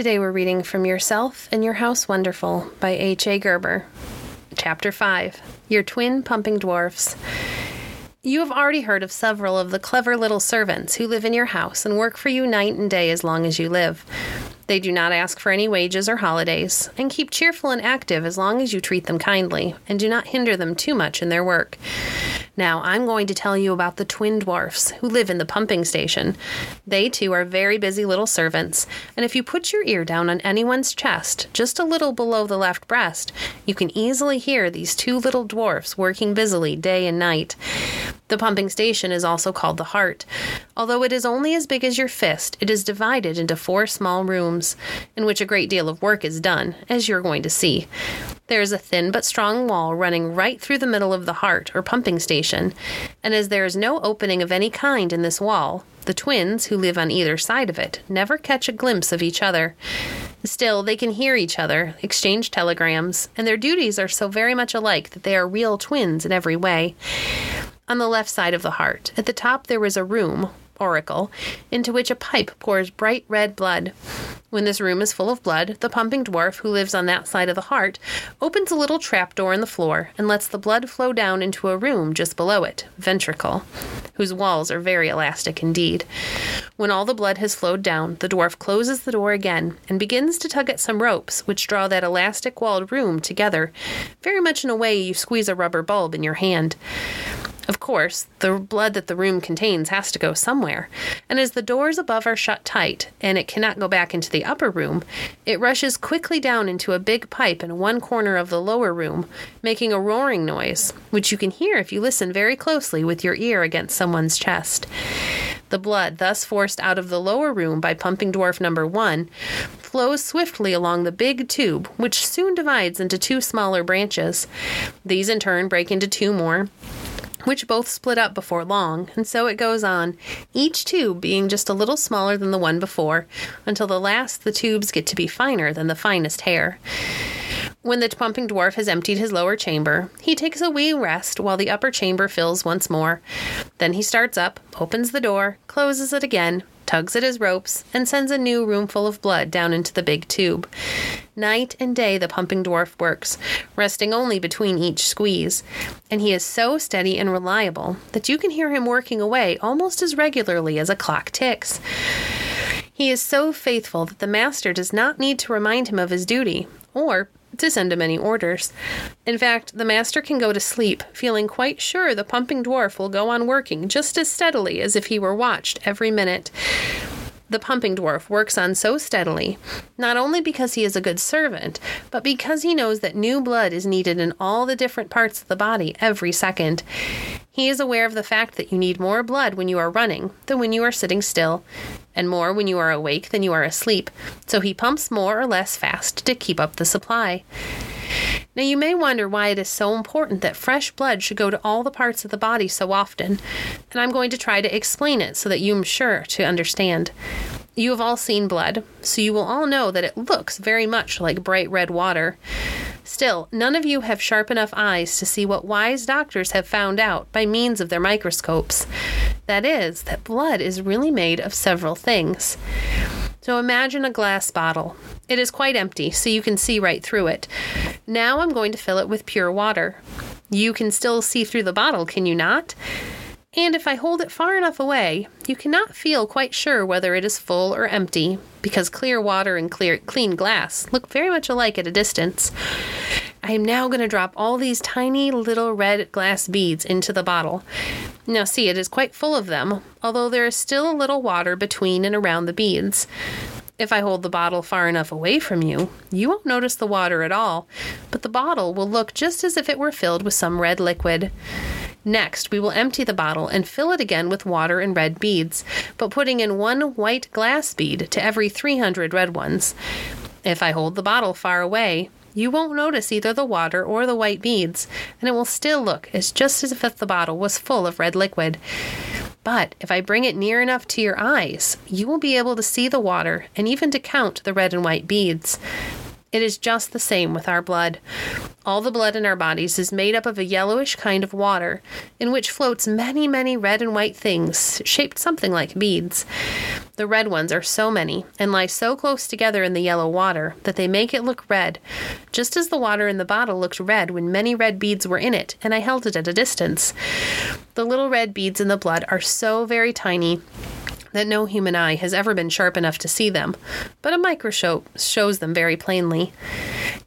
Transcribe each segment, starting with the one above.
Today we're reading From Yourself and Your House Wonderful by H.A. Guerber. Chapter 5 Your Twin Pumping Dwarfs. You have already heard of several of the clever little servants who live in your house and work for you night and day as long as you live. They do not ask for any wages or holidays, and keep cheerful and active as long as you treat them kindly and do not hinder them too much in their work. Now, I'm going to tell you about the twin dwarfs who live in the pumping station. They too are very busy little servants, and if you put your ear down on anyone's chest, just a little below the left breast, you can easily hear these two little dwarfs working busily day and night. The pumping station is also called the heart. Although it is only as big as your fist, it is divided into four small rooms, in which a great deal of work is done, as you're going to see. There is a thin but strong wall running right through the middle of the heart or pumping station, and as there is no opening of any kind in this wall, the twins, who live on either side of it, never catch a glimpse of each other. Still, they can hear each other, exchange telegrams, and their duties are so very much alike that they are real twins in every way. On the left side of the heart, at the top, there is a room, auricle, into which a pipe pours bright red blood. When this room is full of blood, the pumping dwarf, who lives on that side of the heart, opens a little trap door in the floor and lets the blood flow down into a room just below it, ventricle, whose walls are very elastic indeed. When all the blood has flowed down, the dwarf closes the door again and begins to tug at some ropes which draw that elastic walled room together, very much in a way you squeeze a rubber bulb in your hand. Of course, the blood that the room contains has to go somewhere, and as the doors above are shut tight and it cannot go back into the upper room, it rushes quickly down into a big pipe in one corner of the lower room, making a roaring noise, which you can hear if you listen very closely with your ear against someone's chest. The blood, thus forced out of the lower room by pumping dwarf number one, flows swiftly along the big tube, which soon divides into two smaller branches. These in turn break into two more which both split up before long, and so it goes on, each tube being just a little smaller than the one before, until the last the tubes get to be finer than the finest hair. When the pumping dwarf has emptied his lower chamber, he takes a wee rest while the upper chamber fills once more. Then he starts up, opens the door, closes it again, tugs at his ropes, and sends a new roomful of blood down into the big tube. Night and day the pumping dwarf works, resting only between each squeeze, and he is so steady and reliable that you can hear him working away almost as regularly as a clock ticks. He is so faithful that the master does not need to remind him of his duty, or to send him any orders. In fact, the master can go to sleep, feeling quite sure the pumping dwarf will go on working just as steadily as if he were watched every minute. The pumping dwarf works on so steadily, not only because he is a good servant, but because he knows that new blood is needed in all the different parts of the body every second. He is aware of the fact that you need more blood when you are running than when you are sitting still, and more when you are awake than you are asleep, so he pumps more or less fast to keep up the supply. Now, you may wonder why it is so important that fresh blood should go to all the parts of the body so often, and I'm going to try to explain it so that you are sure to understand. You have all seen blood, so you will all know that it looks very much like bright red water. Still, none of you have sharp enough eyes to see what wise doctors have found out by means of their microscopes. That is, that blood is really made of several things. So imagine a glass bottle. It is quite empty, so you can see right through it. Now I'm going to fill it with pure water. You can still see through the bottle, can you not? And if I hold it far enough away, you cannot feel quite sure whether it is full or empty, because clear water and clear clean glass look very much alike at a distance. I am now going to drop all these tiny little red glass beads into the bottle. Now, see, it is quite full of them, although there is still a little water between and around the beads. If I hold the bottle far enough away from you, you won't notice the water at all, but the bottle will look just as if it were filled with some red liquid. Next, we will empty the bottle and fill it again with water and red beads, but putting in one white glass bead to every 300 red ones. If I hold the bottle far away, you won't notice either the water or the white beads, and it will still look as just as if the bottle was full of red liquid. But if I bring it near enough to your eyes, you will be able to see the water and even to count the red and white beads. It is just the same with our blood. All the blood in our bodies is made up of a yellowish kind of water, in which floats many, many red and white things, shaped something like beads. The red ones are so many, and lie so close together in the yellow water, that they make it look red, just as the water in the bottle looked red when many red beads were in it, and I held it at a distance. The little red beads in the blood are so very tiny that no human eye has ever been sharp enough to see them, but a microscope shows them very plainly.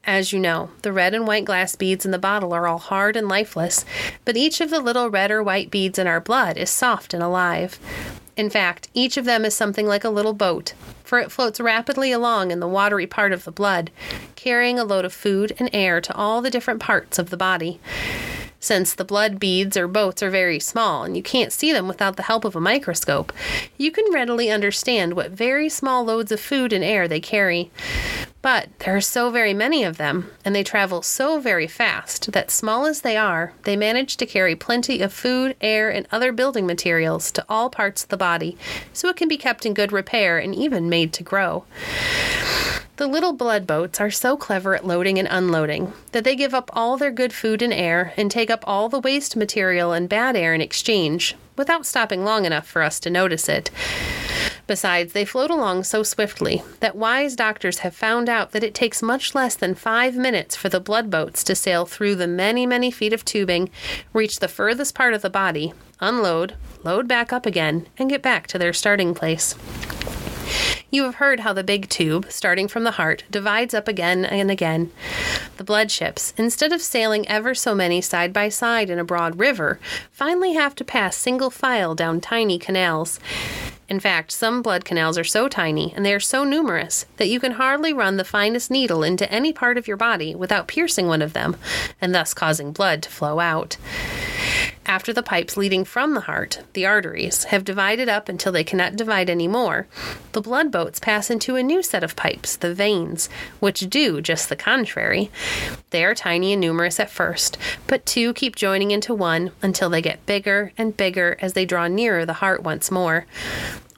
As you know, the red and white glass beads in the bottle are all hard and lifeless, but each of the little red or white beads in our blood is soft and alive. In fact, each of them is something like a little boat, for it floats rapidly along in the watery part of the blood, carrying a load of food and air to all the different parts of the body. Since the blood beads or boats are very small and you can't see them without the help of a microscope, you can readily understand what very small loads of food and air they carry. But there are so very many of them, and they travel so very fast that, small as they are, they manage to carry plenty of food, air, and other building materials to all parts of the body, so it can be kept in good repair and even made to grow. The little blood boats are so clever at loading and unloading that they give up all their good food and air and take up all the waste material and bad air in exchange, without stopping long enough for us to notice it. Besides, they float along so swiftly that wise doctors have found out that it takes much less than five minutes for the blood boats to sail through the many, many feet of tubing, reach the furthest part of the body, unload, load back up again, and get back to their starting place. You have heard how the big tube, starting from the heart, divides up again and again. The blood ships, instead of sailing ever so many side by side in a broad river, finally have to pass single file down tiny canals. In fact, some blood canals are so tiny and they are so numerous that you can hardly run the finest needle into any part of your body without piercing one of them, and thus causing blood to flow out. After the pipes leading from the heart, the arteries, have divided up until they cannot divide any more, the blood boats pass into a new set of pipes, the veins, which do just the contrary. They are tiny and numerous at first, but two keep joining into one until they get bigger and bigger as they draw nearer the heart once more.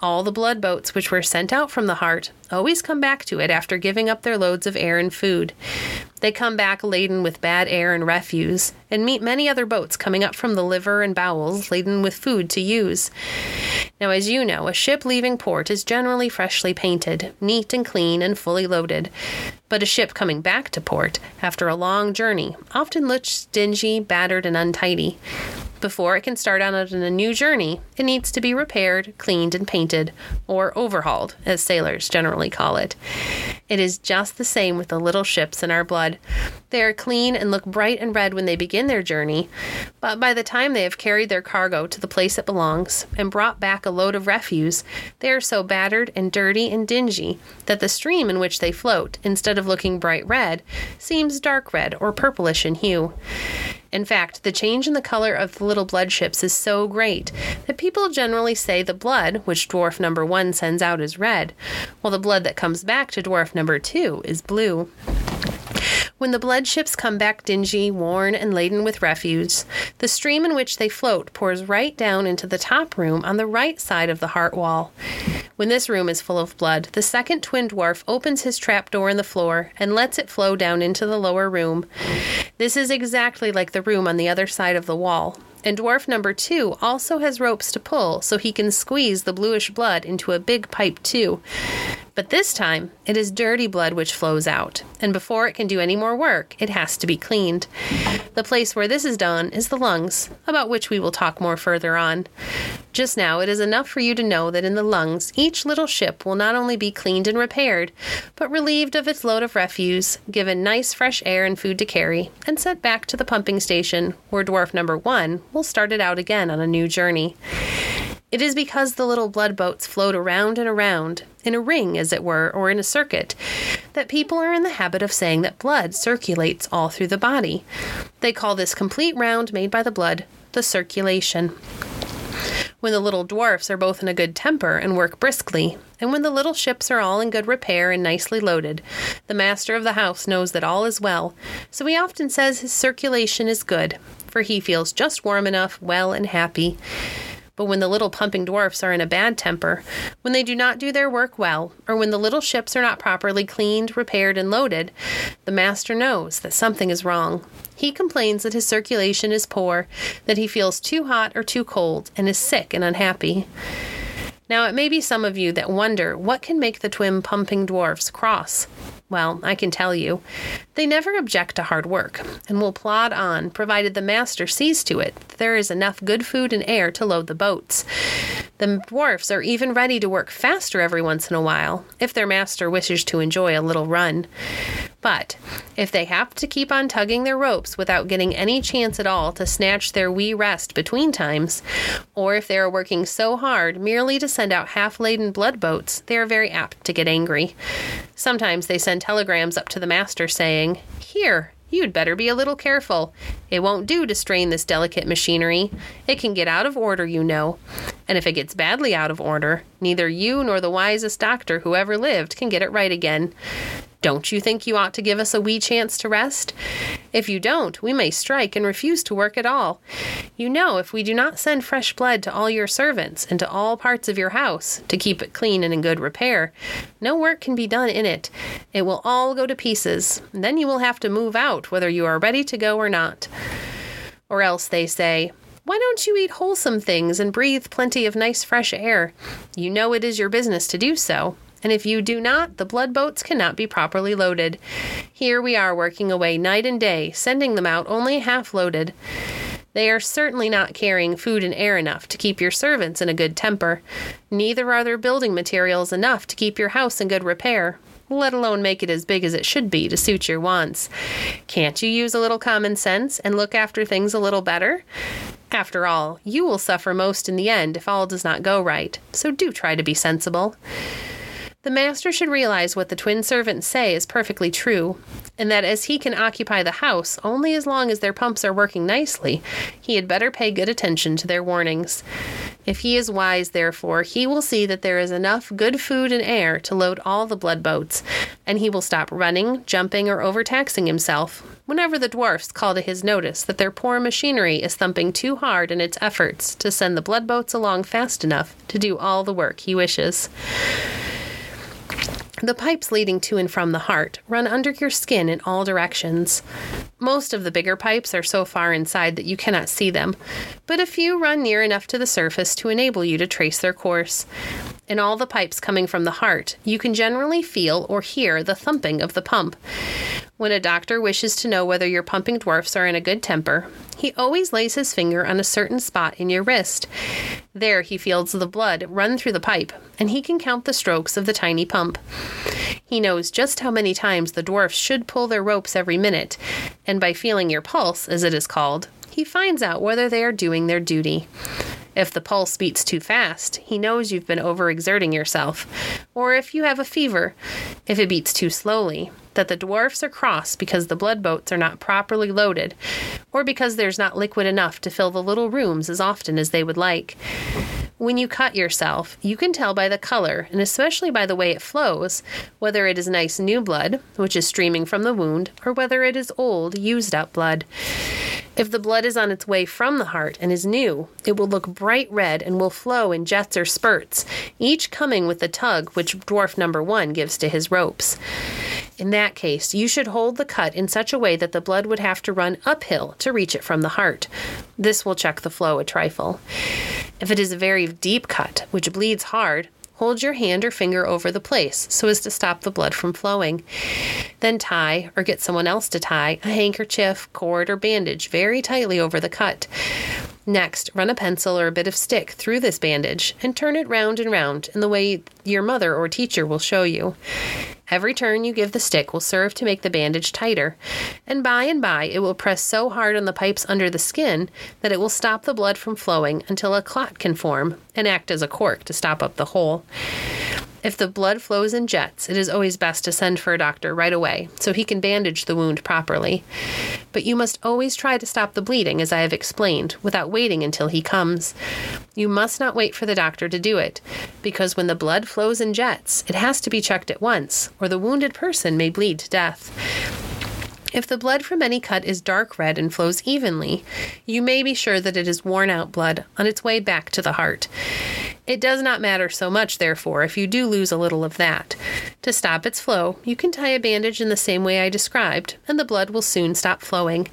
All the blood boats which were sent out from the heart always come back to it after giving up their loads of air and food. They come back laden with bad air and refuse, and meet many other boats coming up from the liver and bowels laden with food to use. Now, as you know, a ship leaving port is generally freshly painted, neat and clean, and fully loaded. But a ship coming back to port after a long journey often looks dingy, battered, and untidy. Before it can start on a new journey, it needs to be repaired, cleaned, and painted, or overhauled, as sailors generally call it. It is just the same with the little ships in our blood. They are clean and look bright and red when they begin their journey, but by the time they have carried their cargo to the place it belongs and brought back a load of refuse, they are so battered and dirty and dingy that the stream in which they float, instead of looking bright red, seems dark red or purplish in hue. In fact, the change in the color of the little blood ships is so great that people generally say the blood which dwarf number one sends out is red, while the blood that comes back to dwarf number two is blue. When the blood ships come back dingy, worn, and laden with refuse, the stream in which they float pours right down into the top room on the right side of the heart wall. When this room is full of blood, the second twin dwarf opens his trap door in the floor and lets it flow down into the lower room. This is exactly like the room on the other side of the wall. And dwarf number two also has ropes to pull so he can squeeze the bluish blood into a big pipe, too. But this time, it is dirty blood which flows out, and before it can do any more work, it has to be cleaned. The place where this is done is the lungs, about which we will talk more further on. Just now, it is enough for you to know that in the lungs, each little ship will not only be cleaned and repaired, but relieved of its load of refuse, given nice fresh air and food to carry, and sent back to the pumping station, where dwarf number one will start it out again on a new journey. It is because the little blood boats float around and around, in a ring, as it were, or in a circuit, that people are in the habit of saying that blood circulates all through the body. They call this complete round made by the blood the circulation. When the little dwarfs are both in a good temper and work briskly, and when the little ships are all in good repair and nicely loaded, the master of the house knows that all is well, so he often says his circulation is good, for he feels just warm enough, well, and happy. But when the little pumping dwarfs are in a bad temper, when they do not do their work well, or when the little ships are not properly cleaned, repaired, and loaded, the master knows that something is wrong. He complains that his circulation is poor, that he feels too hot or too cold, and is sick and unhappy. Now, it may be some of you that wonder what can make the twin pumping dwarfs cross. Well, I can tell you. They never object to hard work and will plod on, provided the master sees to it that there is enough good food and air to load the boats. The dwarfs are even ready to work faster every once in a while, if their master wishes to enjoy a little run. But if they have to keep on tugging their ropes without getting any chance at all to snatch their wee rest between times, or if they are working so hard merely to send out half laden blood boats, they are very apt to get angry. Sometimes they send telegrams up to the master saying, Here, You'd better be a little careful. It won't do to strain this delicate machinery. It can get out of order, you know. And if it gets badly out of order, neither you nor the wisest doctor who ever lived can get it right again. Don't you think you ought to give us a wee chance to rest? If you don't, we may strike and refuse to work at all. You know, if we do not send fresh blood to all your servants and to all parts of your house to keep it clean and in good repair, no work can be done in it. It will all go to pieces. Then you will have to move out whether you are ready to go or not. Or else they say, why don't you eat wholesome things and breathe plenty of nice fresh air? You know it is your business to do so and if you do not, the blood boats cannot be properly loaded. Here we are working away night and day, sending them out only half loaded. They are certainly not carrying food and air enough to keep your servants in a good temper. Neither are there building materials enough to keep your house in good repair, let alone make it as big as it should be to suit your wants. Can't you use a little common sense and look after things a little better? After all, you will suffer most in the end if all does not go right, so do try to be sensible. The master should realize what the twin servants say is perfectly true, and that as he can occupy the house only as long as their pumps are working nicely, he had better pay good attention to their warnings. If he is wise, therefore, he will see that there is enough good food and air to load all the blood boats, and he will stop running, jumping, or overtaxing himself whenever the dwarfs call to his notice that their poor machinery is thumping too hard in its efforts to send the blood boats along fast enough to do all the work he wishes. The pipes leading to and from the heart run under your skin in all directions. Most of the bigger pipes are so far inside that you cannot see them, but a few run near enough to the surface to enable you to trace their course. In all the pipes coming from the heart, you can generally feel or hear the thumping of the pump. When a doctor wishes to know whether your pumping dwarfs are in a good temper, he always lays his finger on a certain spot in your wrist. There he feels the blood run through the pipe, and he can count the strokes of the tiny pump. He knows just how many times the dwarfs should pull their ropes every minute, and by feeling your pulse, as it is called, he finds out whether they are doing their duty. If the pulse beats too fast, he knows you've been overexerting yourself. Or if you have a fever, if it beats too slowly, that the dwarfs are cross because the blood boats are not properly loaded, or because there's not liquid enough to fill the little rooms as often as they would like. When you cut yourself, you can tell by the color, and especially by the way it flows, whether it is nice new blood, which is streaming from the wound, or whether it is old, used up blood. If the blood is on its way from the heart and is new, it will look bright red and will flow in jets or spurts, each coming with the tug which dwarf number one gives to his ropes. In that case, you should hold the cut in such a way that the blood would have to run uphill to reach it from the heart. This will check the flow a trifle. If it is a very deep cut, which bleeds hard, Hold your hand or finger over the place so as to stop the blood from flowing. Then tie, or get someone else to tie, a handkerchief, cord, or bandage very tightly over the cut. Next, run a pencil or a bit of stick through this bandage and turn it round and round in the way your mother or teacher will show you. Every turn you give the stick will serve to make the bandage tighter, and by and by it will press so hard on the pipes under the skin that it will stop the blood from flowing until a clot can form and act as a cork to stop up the hole. If the blood flows in jets, it is always best to send for a doctor right away so he can bandage the wound properly. But you must always try to stop the bleeding, as I have explained, without waiting until he comes. You must not wait for the doctor to do it, because when the blood flows in jets, it has to be checked at once, or the wounded person may bleed to death. If the blood from any cut is dark red and flows evenly, you may be sure that it is worn out blood on its way back to the heart. It does not matter so much, therefore, if you do lose a little of that. To stop its flow, you can tie a bandage in the same way I described, and the blood will soon stop flowing.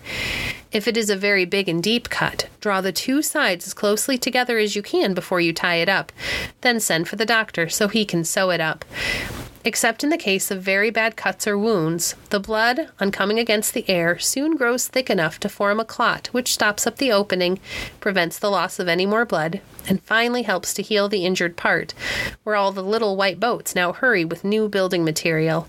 If it is a very big and deep cut, draw the two sides as closely together as you can before you tie it up. Then send for the doctor so he can sew it up. Except in the case of very bad cuts or wounds, the blood, on coming against the air, soon grows thick enough to form a clot which stops up the opening, prevents the loss of any more blood, and finally helps to heal the injured part, where all the little white boats now hurry with new building material.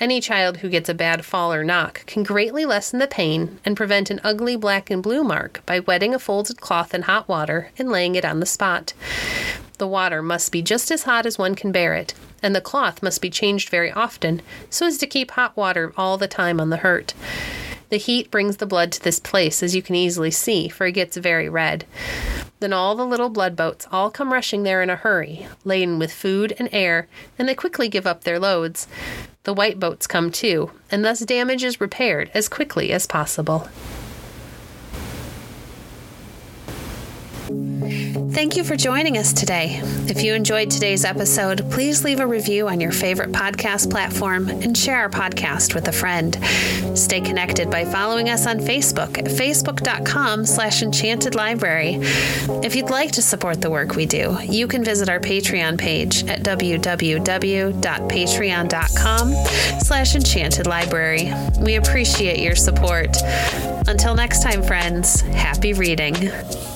Any child who gets a bad fall or knock can greatly lessen the pain and prevent an ugly black and blue mark by wetting a folded cloth in hot water and laying it on the spot. The water must be just as hot as one can bear it, and the cloth must be changed very often so as to keep hot water all the time on the hurt. The heat brings the blood to this place, as you can easily see, for it gets very red. Then all the little blood boats all come rushing there in a hurry, laden with food and air, and they quickly give up their loads. The white boats come too, and thus damage is repaired as quickly as possible. Thank you for joining us today. If you enjoyed today's episode, please leave a review on your favorite podcast platform and share our podcast with a friend. Stay connected by following us on Facebook at facebook.com slash enchanted library. If you'd like to support the work we do, you can visit our Patreon page at www.patreon.com slash enchanted library. We appreciate your support. Until next time, friends, happy reading.